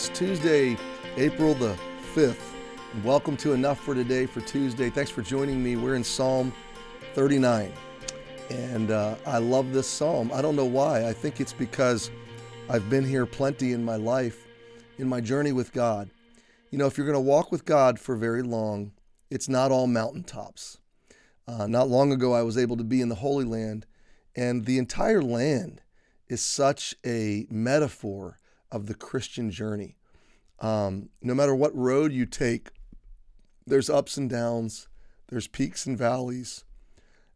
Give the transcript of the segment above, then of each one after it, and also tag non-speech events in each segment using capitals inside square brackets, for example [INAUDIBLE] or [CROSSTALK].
It's Tuesday, April the 5th. And welcome to Enough for Today for Tuesday. Thanks for joining me. We're in Psalm 39. And uh, I love this psalm. I don't know why. I think it's because I've been here plenty in my life, in my journey with God. You know, if you're going to walk with God for very long, it's not all mountaintops. Uh, not long ago, I was able to be in the Holy Land, and the entire land is such a metaphor of the Christian journey. Um, no matter what road you take, there's ups and downs, there's peaks and valleys,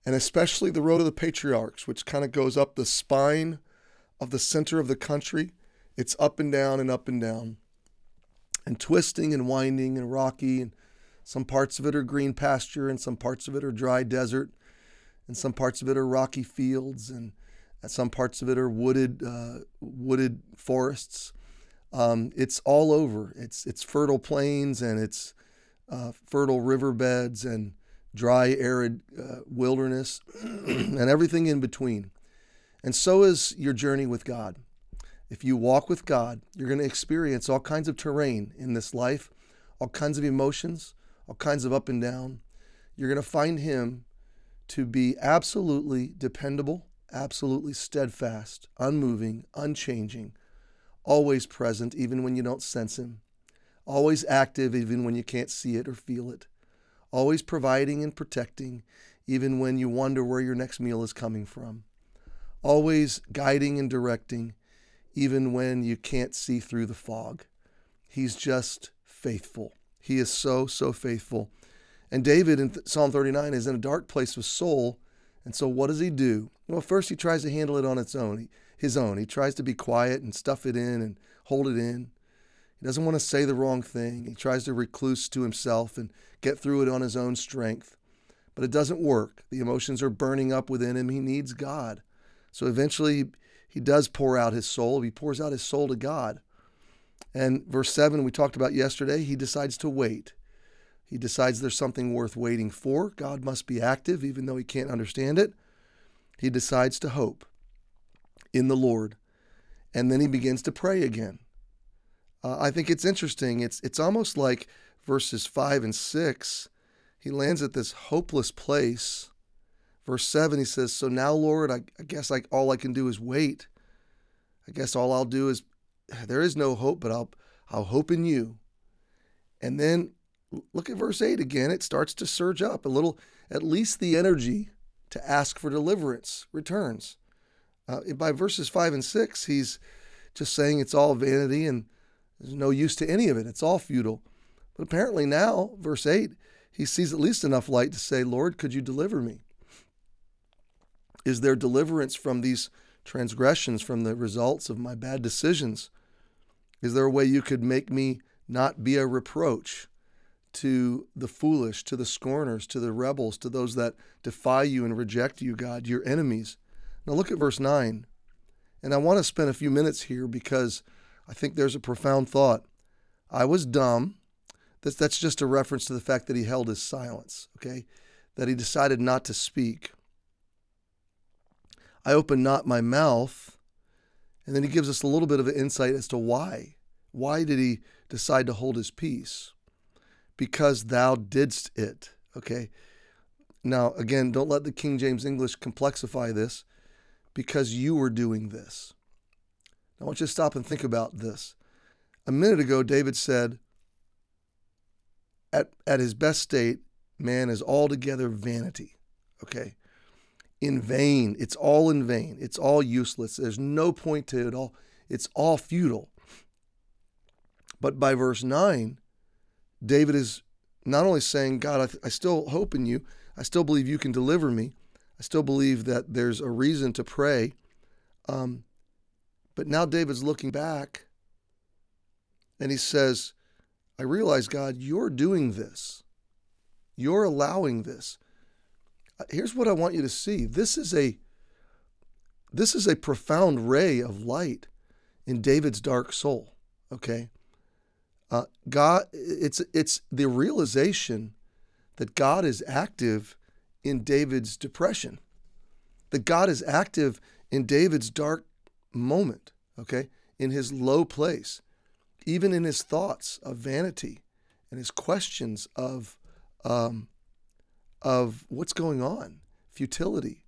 and especially the road of the patriarchs, which kind of goes up the spine of the center of the country. It's up and down and up and down, and twisting and winding and rocky, and some parts of it are green pasture, and some parts of it are dry desert, and some parts of it are rocky fields, and some parts of it are wooded, uh, wooded forests. Um, it's all over. It's it's fertile plains and it's uh, fertile riverbeds and dry, arid uh, wilderness [CLEARS THROAT] and everything in between. And so is your journey with God. If you walk with God, you're going to experience all kinds of terrain in this life, all kinds of emotions, all kinds of up and down. You're going to find Him to be absolutely dependable, absolutely steadfast, unmoving, unchanging, always present, even when you don't sense Him, always active, even when you can't see it or feel it, always providing and protecting, even when you wonder where your next meal is coming from, always guiding and directing, even when you can't see through the fog. He's just faithful. He is so, so faithful. And David in Psalm 39 is in a dark place of soul. And so what does he do? Well, first he tries to handle it on its own. His own. He tries to be quiet and stuff it in and hold it in. He doesn't want to say the wrong thing. He tries to recluse to himself and get through it on his own strength. But it doesn't work. The emotions are burning up within him. He needs God. So eventually he does pour out his soul. He pours out his soul to God. And verse 7, we talked about yesterday, he decides to wait. He decides there's something worth waiting for. God must be active, even though he can't understand it. He decides to hope in the Lord. And then he begins to pray again. Uh, I think it's interesting. It's, it's almost like verses 5 and 6, he lands at this hopeless place. Verse 7, he says, So now, Lord, I, I guess like all I can do is wait. I guess all I'll do is, [SIGHS] there is no hope, but I'll, I'll hope in you. And then look at verse 8 again. It starts to surge up a little, at least the energy to ask for deliverance returns. Uh, by verses 5 and 6, he's just saying it's all vanity and there's no use to any of it. It's all futile. But apparently now, verse 8, he sees at least enough light to say, Lord, could you deliver me? Is there deliverance from these transgressions, from the results of my bad decisions? Is there a way you could make me not be a reproach to the foolish, to the scorners, to the rebels, to those that defy you and reject you, God, your enemies? Now look at verse 9. And I want to spend a few minutes here because I think there's a profound thought. I was dumb. That's, that's just a reference to the fact that he held his silence, okay? That he decided not to speak. I opened not my mouth. And then he gives us a little bit of an insight as to why. Why did he decide to hold his peace? Because thou didst it, okay? Now, again, don't let the King James English complexify this because you were doing this. I want you to stop and think about this. A minute ago, David said, at, at his best state, man is altogether vanity. Okay? In vain. It's all in vain. It's all useless. There's no point to it all. It's all futile. But by verse 9, David is not only saying, God, I, th- I still hope in you. I still believe you can deliver me. I still believe that there's a reason to pray. Um, but now David's looking back and he says, I realize, God, you're doing this. You're allowing this. Uh, here's what I want you to see. This is a this is a profound ray of light in David's dark soul. Okay. Uh, God, it's it's the realization that God is active in David's depression, that God is active in David's dark moment, okay, in his low place. even in his thoughts of vanity and his questions of um, of what's going on, futility,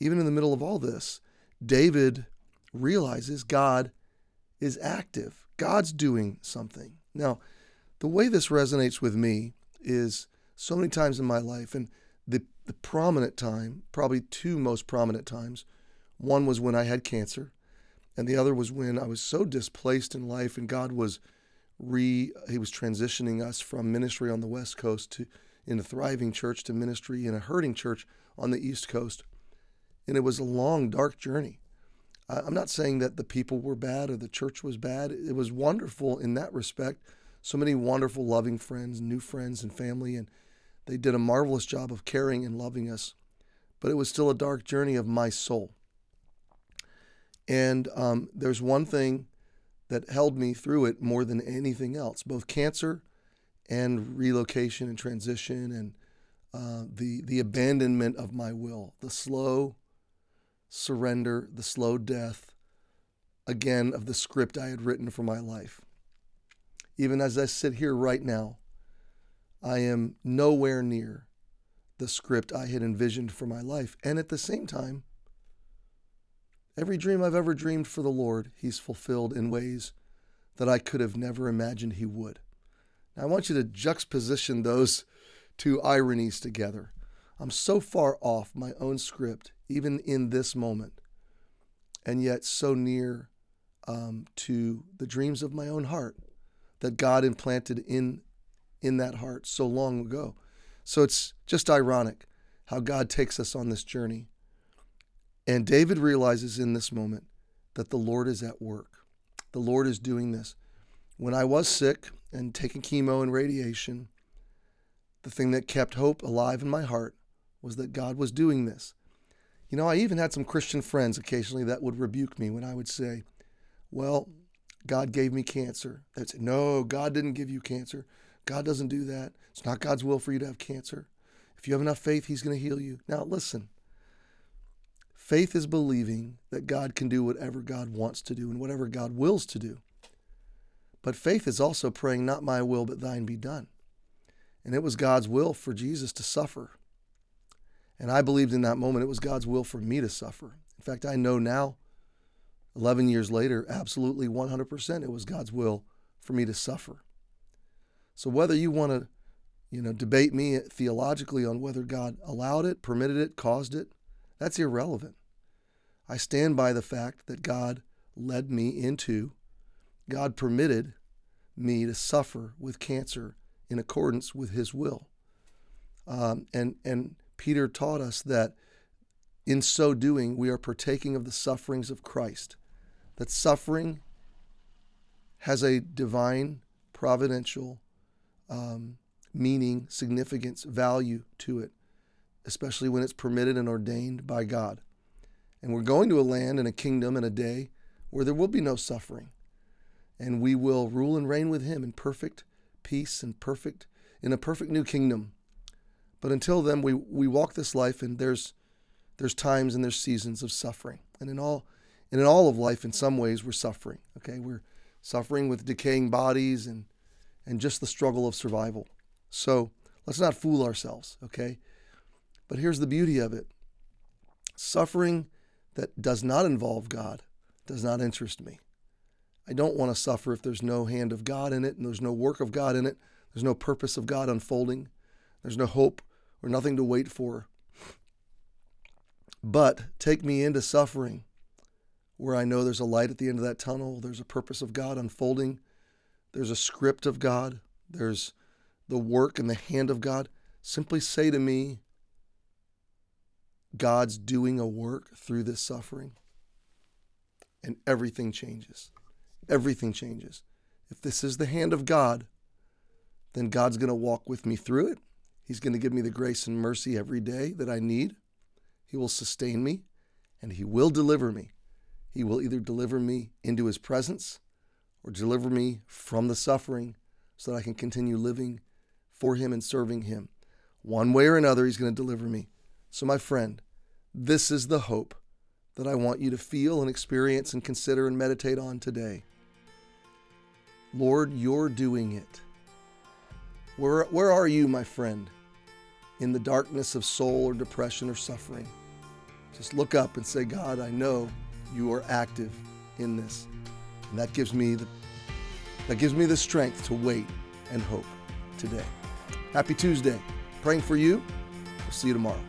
even in the middle of all this, David realizes God is active. God's doing something. Now, the way this resonates with me is so many times in my life, and the, the prominent time, probably two most prominent times, one was when I had cancer, and the other was when I was so displaced in life, and God was re He was transitioning us from ministry on the West Coast to in a thriving church to ministry in a hurting church on the East Coast, and it was a long, dark journey. I'm not saying that the people were bad or the church was bad. It was wonderful in that respect. So many wonderful, loving friends, new friends, and family, and they did a marvelous job of caring and loving us. But it was still a dark journey of my soul. And um, there's one thing that held me through it more than anything else both cancer and relocation and transition and uh, the, the abandonment of my will, the slow surrender, the slow death, again, of the script I had written for my life. Even as I sit here right now, I am nowhere near the script I had envisioned for my life. And at the same time, every dream I've ever dreamed for the Lord, He's fulfilled in ways that I could have never imagined He would. Now, I want you to juxtaposition those two ironies together. I'm so far off my own script, even in this moment, and yet so near um, to the dreams of my own heart that God implanted in in that heart so long ago. So it's just ironic how God takes us on this journey. And David realizes in this moment that the Lord is at work. The Lord is doing this. When I was sick and taking chemo and radiation, the thing that kept hope alive in my heart was that God was doing this. You know, I even had some Christian friends occasionally that would rebuke me when I would say, Well, God gave me cancer. They'd say, No, God didn't give you cancer. God doesn't do that. It's not God's will for you to have cancer. If you have enough faith, He's going to heal you. Now, listen faith is believing that God can do whatever God wants to do and whatever God wills to do. But faith is also praying, Not my will, but thine be done. And it was God's will for Jesus to suffer. And I believed in that moment it was God's will for me to suffer. In fact, I know now, 11 years later, absolutely 100% it was God's will for me to suffer. So whether you want to, you know, debate me theologically on whether God allowed it, permitted it, caused it, that's irrelevant. I stand by the fact that God led me into, God permitted me to suffer with cancer in accordance with His will. Um, and and Peter taught us that in so doing we are partaking of the sufferings of Christ. That suffering has a divine, providential um, meaning, significance, value to it, especially when it's permitted and ordained by God. And we're going to a land and a kingdom and a day where there will be no suffering. And we will rule and reign with Him in perfect peace and perfect, in a perfect new kingdom. But until then, we, we walk this life and there's, there's times and there's seasons of suffering. And in all, and in all of life, in some ways, we're suffering. Okay, we're suffering with decaying bodies and and just the struggle of survival. So let's not fool ourselves, okay? But here's the beauty of it suffering that does not involve God does not interest me. I don't want to suffer if there's no hand of God in it and there's no work of God in it, there's no purpose of God unfolding, there's no hope or nothing to wait for. But take me into suffering where I know there's a light at the end of that tunnel, there's a purpose of God unfolding, there's a script of God, there's the work and the hand of God. Simply say to me, God's doing a work through this suffering. And everything changes. Everything changes. If this is the hand of God, then God's going to walk with me through it. He's going to give me the grace and mercy every day that I need. He will sustain me and He will deliver me. He will either deliver me into His presence or deliver me from the suffering so that I can continue living for Him and serving Him. One way or another, He's going to deliver me. So, my friend, this is the hope that I want you to feel and experience and consider and meditate on today. Lord, you're doing it. Where, where are you, my friend, in the darkness of soul or depression or suffering? Just look up and say, God, I know you are active in this. And that gives me the that gives me the strength to wait and hope today. Happy Tuesday. Praying for you. We'll see you tomorrow.